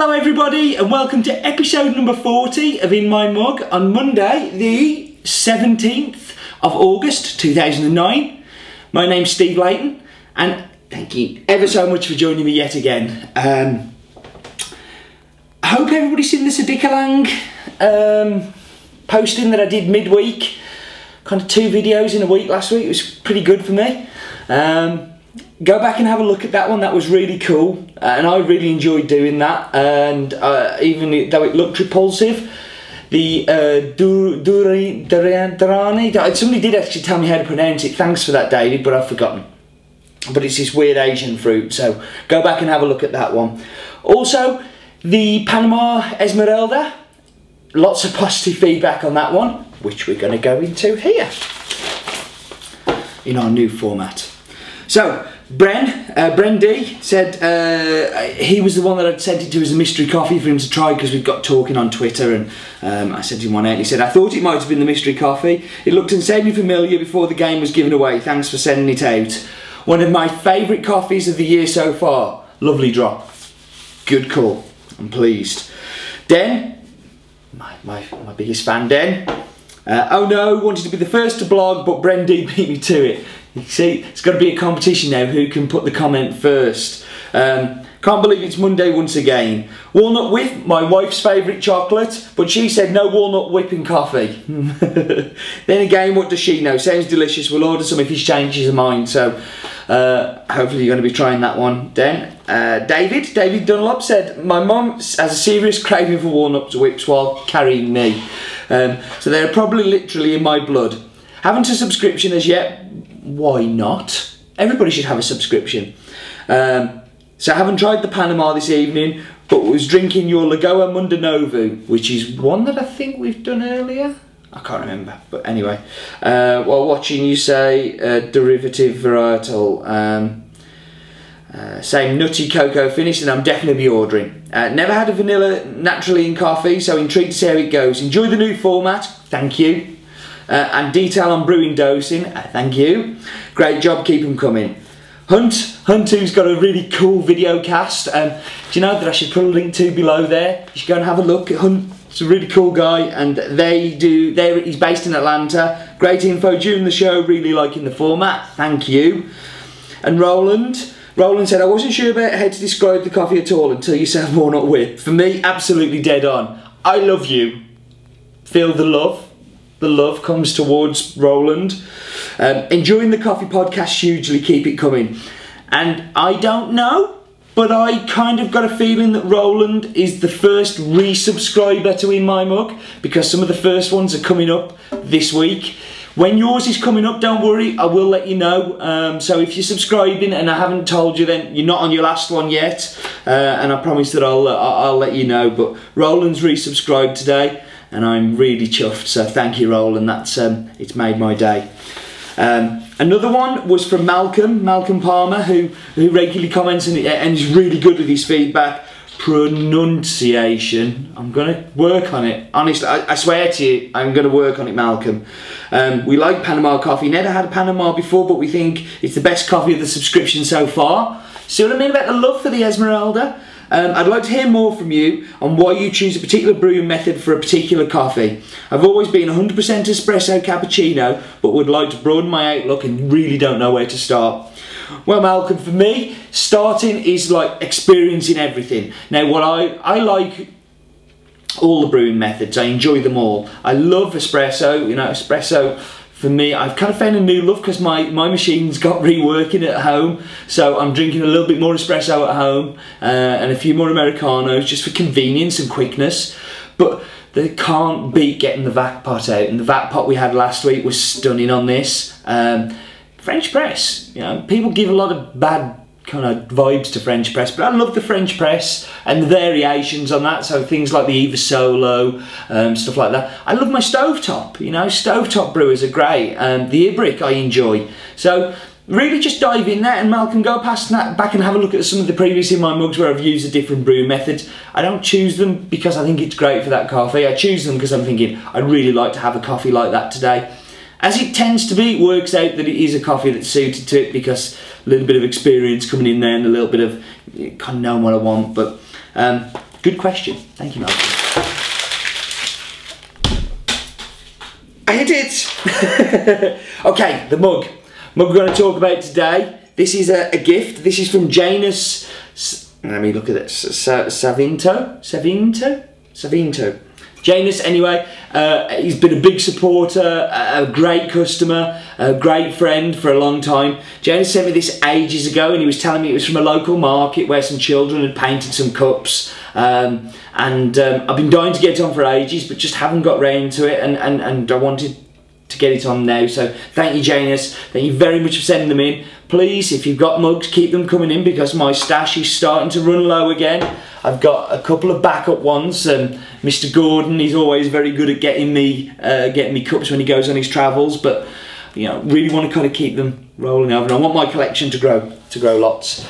Hello everybody and welcome to episode number 40 of In My Mug on Monday the 17th of August 2009. My name's Steve Leighton and thank you ever so much for joining me yet again. Um, I hope everybody's seen the Sadikalang um, posting that I did midweek. Kind of two videos in a week last week, it was pretty good for me. Um, go back and have a look at that one. That was really cool, uh, and I really enjoyed doing that. And uh, even though it looked repulsive, the uh, Dur- Duri- Durani. Somebody did actually tell me how to pronounce it. Thanks for that, David, but I've forgotten. But it's this weird Asian fruit, so go back and have a look at that one. Also, the Panama Esmeralda. Lots of positive feedback on that one, which we're going to go into here in our new format. So, Bren, uh, Bren D said uh, he was the one that I'd sent it to as a mystery coffee for him to try because we'd got talking on Twitter and um, I sent him one out he said, I thought it might have been the mystery coffee. It looked insanely familiar before the game was given away. Thanks for sending it out. One of my favourite coffees of the year so far. Lovely drop. Good call. I'm pleased. Den, my, my, my biggest fan, Den. Uh, oh no, wanted to be the first to blog, but Bren D beat me to it. You see, it's got to be a competition now. Who can put the comment first? Um, can't believe it's Monday once again. Walnut whip, my wife's favourite chocolate, but she said no walnut whip in coffee. then again, what does she know? Sounds delicious. We'll order some if he changes his mind. So uh, hopefully you're going to be trying that one. Then uh, David, David Dunlop said my mum has a serious craving for walnut whips while carrying me. Um, so they're probably literally in my blood. Haven't a subscription as yet. Why not? Everybody should have a subscription. Um, so I haven't tried the Panama this evening, but was drinking your Lagoa Mundanovu, which is one that I think we've done earlier. I can't remember, but anyway. Uh, while watching you say uh, derivative varietal, um, uh, same nutty cocoa finish, and I'm definitely be ordering. Uh, never had a vanilla naturally in coffee, so intrigued to see how it goes. Enjoy the new format, thank you. Uh, and detail on brewing dosing, uh, thank you. Great job, keep them coming. Hunt, Hunt who's got a really cool video cast. Um, do you know that I should put a link to below there? You should go and have a look at Hunt. He's a really cool guy, and they do. They he's based in Atlanta. Great info during the show. Really liking the format. Thank you. And Roland. Roland said, I wasn't sure about how to describe the coffee at all until you said walnut with. For me, absolutely dead on. I love you. Feel the love. The love comes towards Roland. Um, enjoying the coffee podcast hugely. Keep it coming. And I don't know, but I kind of got a feeling that Roland is the first resubscriber to In My Mug because some of the first ones are coming up this week. When yours is coming up, don't worry, I will let you know. Um, so if you're subscribing and I haven't told you, then you're not on your last one yet. Uh, and I promise that I'll, uh, I'll let you know. But Roland's resubscribed today and I'm really chuffed. So thank you, Roland. That's um, it's made my day. Um, another one was from Malcolm, Malcolm Palmer, who who regularly comments and, and is really good with his feedback. Pronunciation. I'm gonna work on it. Honestly, I, I swear to you, I'm gonna work on it, Malcolm. Um, we like Panama coffee. Never had a Panama before, but we think it's the best coffee of the subscription so far. See what I mean about the love for the Esmeralda? Um, I'd like to hear more from you on why you choose a particular brewing method for a particular coffee. I've always been 100% espresso cappuccino, but would like to broaden my outlook and really don't know where to start. Well, Malcolm, for me, starting is like experiencing everything. Now, what I, I like all the brewing methods, I enjoy them all. I love espresso, you know, espresso for me, I've kind of found a new love because my, my machine's got reworking at home. So I'm drinking a little bit more espresso at home uh, and a few more Americanos just for convenience and quickness. But they can't beat getting the vac pot out. And the vac pot we had last week was stunning on this. Um, French press, you know, people give a lot of bad kind of vibes to French press, but I love the French press and the variations on that. So things like the Eva Solo, um, stuff like that. I love my stovetop. You know, stovetop brewers are great. Um, the Ibrik I enjoy. So really just dive in there and Malcolm go past that back and have a look at some of the previous in my mugs where I've used a different brew methods. I don't choose them because I think it's great for that coffee. I choose them because I'm thinking I'd really like to have a coffee like that today. As it tends to be, it works out that it is a coffee that's suited to it because a little bit of experience coming in there and a little bit of kind of knowing what I want. But um, good Good question. Thank you, Malcolm. I hit it! okay, the mug. Mug we're going to talk about today. This is a, a gift. This is from Janus. Let me look at this. Savinto? Savinto? Savinto. Janus, anyway, uh, he's been a big supporter, a great customer, a great friend for a long time. Janus sent me this ages ago and he was telling me it was from a local market where some children had painted some cups. Um, and um, I've been dying to get it on for ages, but just haven't got round to it. And, and, and I wanted to get it on now. So thank you, Janus. Thank you very much for sending them in. Please, if you've got mugs, keep them coming in because my stash is starting to run low again. I've got a couple of backup ones. Um, Mr. Gordon, he's always very good at getting me uh, getting me cups when he goes on his travels, but you know, really want to kind of keep them rolling over. And I want my collection to grow to grow lots.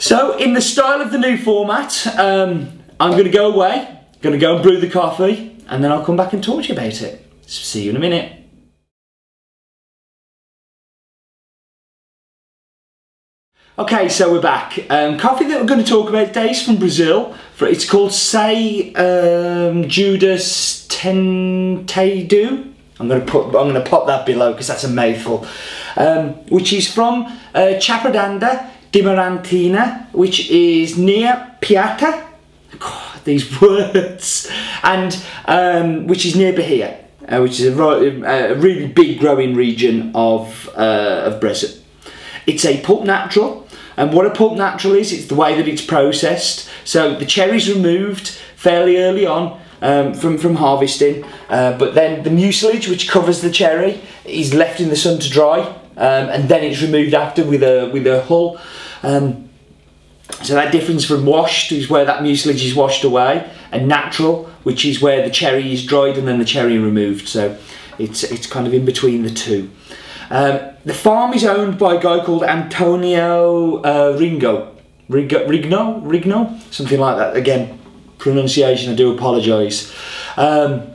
So, in the style of the new format, um, I'm going to go away, going to go and brew the coffee, and then I'll come back and talk to you about it. See you in a minute. Okay, so we're back. Um, coffee that we're going to talk about today is from Brazil. For It's called Say um, Judas Tentado. I'm going to put. I'm going to pop that below because that's a mouthful. Um, which is from uh, Chapadanda Diamantina, which is near Piata. God, these words, and um, which is near Bahia, uh, which is a, a, really big growing region of uh, of Brazil. It's a pulp natural, and what a pulp natural is, it's the way that it's processed. So the cherries removed fairly early on um, from, from harvesting, uh, but then the mucilage, which covers the cherry, is left in the sun to dry, um, and then it's removed after with a, with a hull. Um, so that difference from washed is where that mucilage is washed away, and natural, which is where the cherry is dried and then the cherry removed. So it's, it's kind of in between the two. Um, the farm is owned by a guy called Antonio uh, Ringo. Rigo, Rigno? Rigno? Something like that. Again, pronunciation, I do apologise. Um,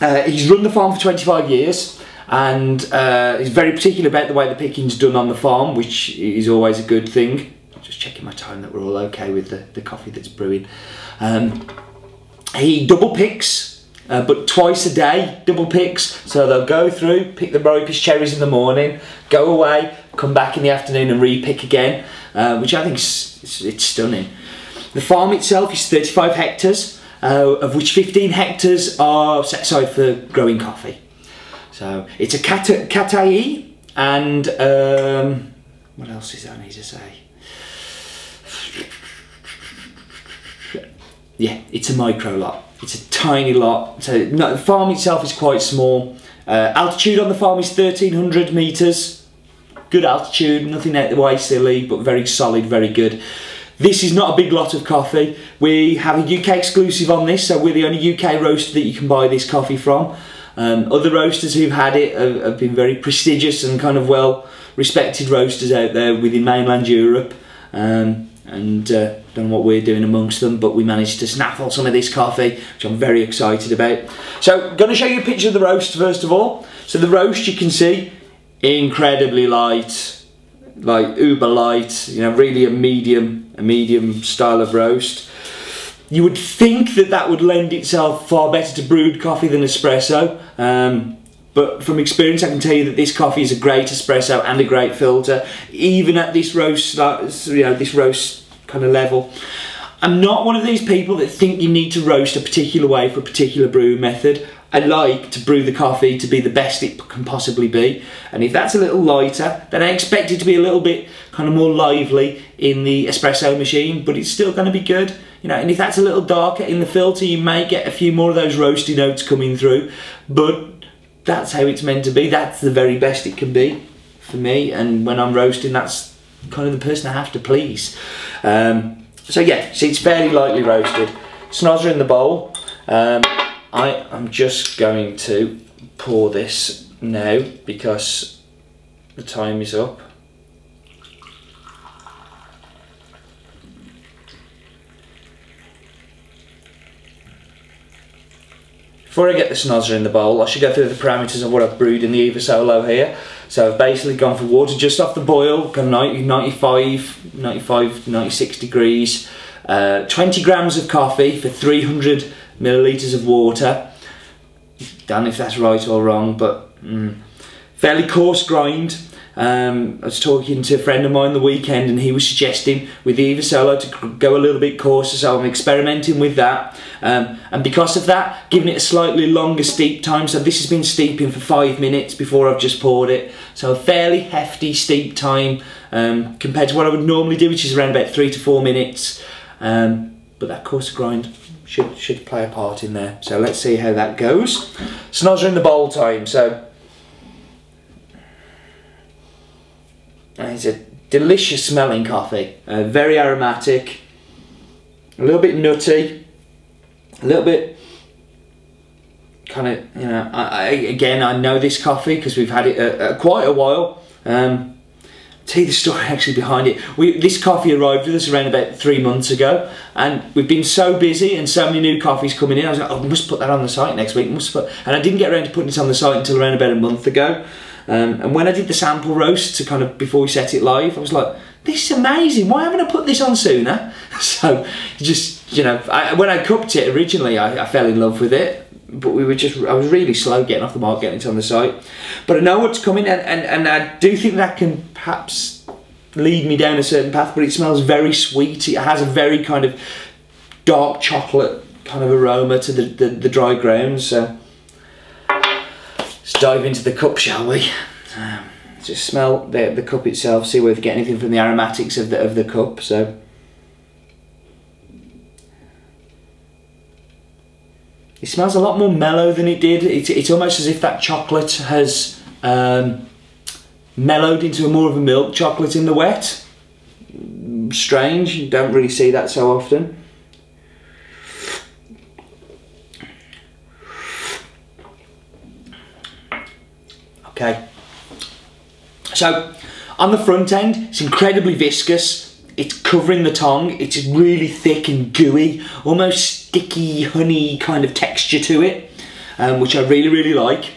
uh, he's run the farm for 25 years and uh, he's very particular about the way the picking's done on the farm, which is always a good thing. Just checking my time that we're all okay with the, the coffee that's brewing. Um, he double picks uh, but twice a day, double picks. So they'll go through, pick the ripest cherries in the morning, go away, come back in the afternoon and re-pick again, uh, which I think is, it's stunning. The farm itself is 35 hectares, uh, of which 15 hectares are set aside for growing coffee. So it's a Catuai and um, what else is there I need to say? Yeah, it's a micro lot. It's a tiny lot. So no, the farm itself is quite small. Uh, altitude on the farm is 1300 metres. Good altitude, nothing out the way silly, but very solid, very good. This is not a big lot of coffee. We have a UK exclusive on this, so we're the only UK roaster that you can buy this coffee from. Um, other roasters who've had it have, have, been very prestigious and kind of well respected roasters out there within mainland Europe. Um, and uh, don't know what we're doing amongst them, but we managed to snaffle some of this coffee, which I'm very excited about. So, going to show you a picture of the roast first of all. So the roast you can see, incredibly light, like uber light, you know, really a medium, a medium style of roast. You would think that that would lend itself far better to brewed coffee than espresso. Um, but from experience, I can tell you that this coffee is a great espresso and a great filter, even at this roast, uh, you know, this roast kind of level. I'm not one of these people that think you need to roast a particular way for a particular brew method. I like to brew the coffee to be the best it can possibly be. And if that's a little lighter, then I expect it to be a little bit kind of more lively in the espresso machine, but it's still going to be good. You know, and if that's a little darker in the filter, you may get a few more of those roasty notes coming through. But that's how it's meant to be. That's the very best it can be for me. And when I'm roasting, that's kind of the person I have to please. Um, so yeah, see, it's fairly lightly roasted. Snozzer in the bowl. Um, I am just going to pour this now because the time is up. Before I get the snozzer in the bowl, I should go through the parameters of what I've brewed in the Eva Solo here. So I've basically gone for water just off the boil, gone 90, 95, 95, 96 degrees. uh, 20 grams of coffee for 300 millilitres of water. Don't know if that's right or wrong, but mm, fairly coarse grind. Um, I was talking to a friend of mine the weekend and he was suggesting with the Solo to go a little bit coarser, so I'm experimenting with that. Um, and because of that, giving it a slightly longer steep time. So this has been steeping for five minutes before I've just poured it. So a fairly hefty steep time um, compared to what I would normally do, which is around about three to four minutes. Um, but that coarser grind should should play a part in there. So let's see how that goes. Snozzer in the bowl time. So it's a delicious smelling coffee. Uh, very aromatic, a little bit nutty, a little bit kind of you know. I, I, again, I know this coffee because we've had it a, a quite a while. Um, tell you the story actually behind it. We, this coffee arrived with us around about three months ago, and we've been so busy and so many new coffees coming in. I was like, oh, we must put that on the site next week. Must put, and I didn't get around to putting it on the site until around about a month ago. Um, and when I did the sample roast to kind of before we set it live, I was like, this is amazing. Why haven't I put this on sooner? So just you know, I, when I cooked it originally, I, I fell in love with it but we were just I was really slow getting off the mark, getting it on the site. But I know what's coming, and, and, and I do think that can perhaps lead me down a certain path. But it smells very sweet. It has a very kind of dark chocolate kind of aroma to the, the, the dry grounds. So let's dive into the cup, shall we? Um, just smell the the cup itself. See whether we get anything from the aromatics of the of the cup. So. It smells a lot more mellow than it did. It's, it's almost as if that chocolate has um, mellowed into a more of a milk chocolate in the wet. Strange, you don't really see that so often. Okay, so on the front end, it's incredibly viscous it's covering the tongue. It's really thick and gooey, almost sticky honey kind of texture to it, um, which I really really like.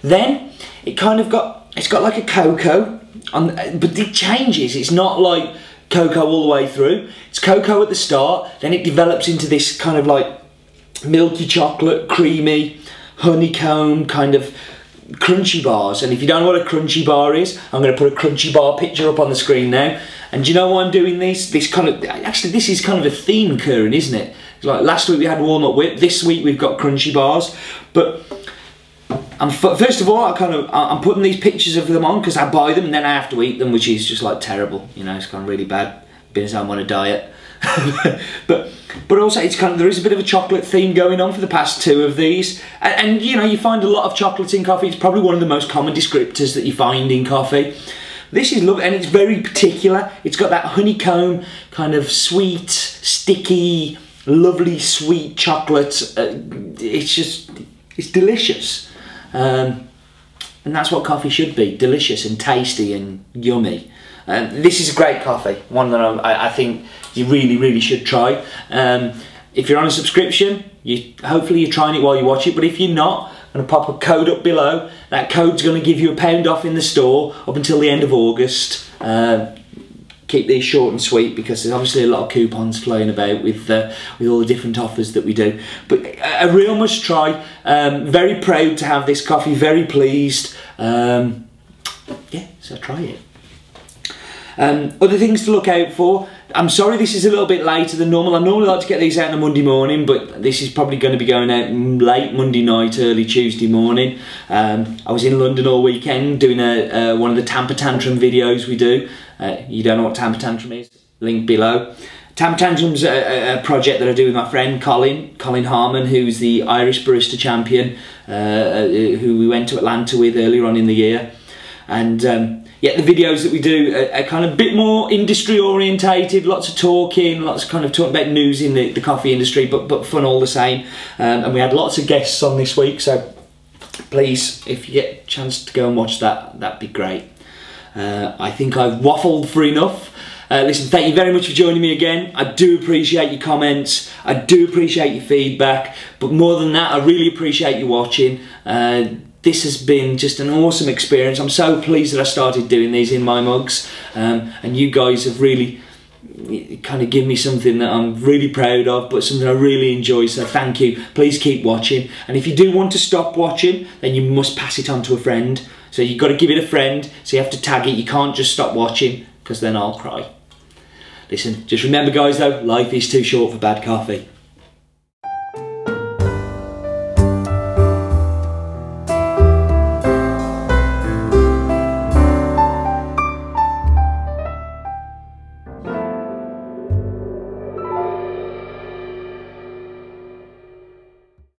Then it kind of got it's got like a cocoa, on, but it changes. It's not like cocoa all the way through. It's cocoa at the start, then it develops into this kind of like milky chocolate, creamy, honeycomb kind of crunchy bars. And if you don't know what a crunchy bar is, I'm going to put a crunchy bar picture up on the screen now. And do you know why I'm doing this? This kind of actually this is kind of a theme occurring, isn't it? Like last week we had walnut whip. This week we've got crunchy bars. But I'm first of all I kind of I'm putting these pictures of them on because I buy them and then I have to eat them, which is just like terrible. You know, it's kind of really bad. Being as I'm on a diet. but but also it's kind of there is a bit of a chocolate theme going on for the past two of these. And, and, you know you find a lot of chocolate in coffee. It's probably one of the most common descriptors that you find in coffee. This is lovely and it's very particular. It's got that honeycomb kind of sweet sticky lovely sweet chocolate. Uh, it's just it's delicious. Um, and that's what coffee should be delicious and tasty and yummy um, this is a great coffee one that I, I think you really, really should try. Um, if you're on a subscription, you hopefully you're trying it while you watch it. But if you're not, I'm going to pop a code up below. That code's going to give you a pound off in the store up until the end of August. Uh, keep these short and sweet because there's obviously a lot of coupons flying about with uh, with all the different offers that we do. But a real must try. Um, very proud to have this coffee. Very pleased. Um, yeah, so try it. Um, other things to look out for. I'm sorry this is a little bit later than normal. I normally like to get these out on a Monday morning, but this is probably going to be going out late Monday night, early Tuesday morning. Um, I was in London all weekend doing a, uh, one of the Tamper Tantrum videos we do. Uh, you don't know what Tamper Tantrum is? Link below. Tamper Tantrum's a, a, project that I do with my friend Colin, Colin Harmon, who's the Irish barista champion, uh, uh, who we went to Atlanta with earlier on in the year. And um, yeah, the videos that we do are, are, kind of a bit more industry orientated, lots of talking, lots of kind of talking about news in the, the coffee industry, but, but fun all the same. Um, and we had lots of guests on this week, so please, if you get a chance to go and watch that, that'd be great. Uh, I think I've waffled for enough. Uh, listen, thank you very much for joining me again. I do appreciate your comments. I do appreciate your feedback. But more than that, I really appreciate you watching. Uh, this has been just an awesome experience. I'm so pleased that I started doing these in my mugs, um, and you guys have really kind of give me something that I'm really proud of, but something I really enjoy. So thank you. Please keep watching. And if you do want to stop watching, then you must pass it on to a friend. So you've got to give it a friend. So you have to tag it. You can't just stop watching because then I'll cry. Listen, just remember, guys, though, life is too short for bad coffee.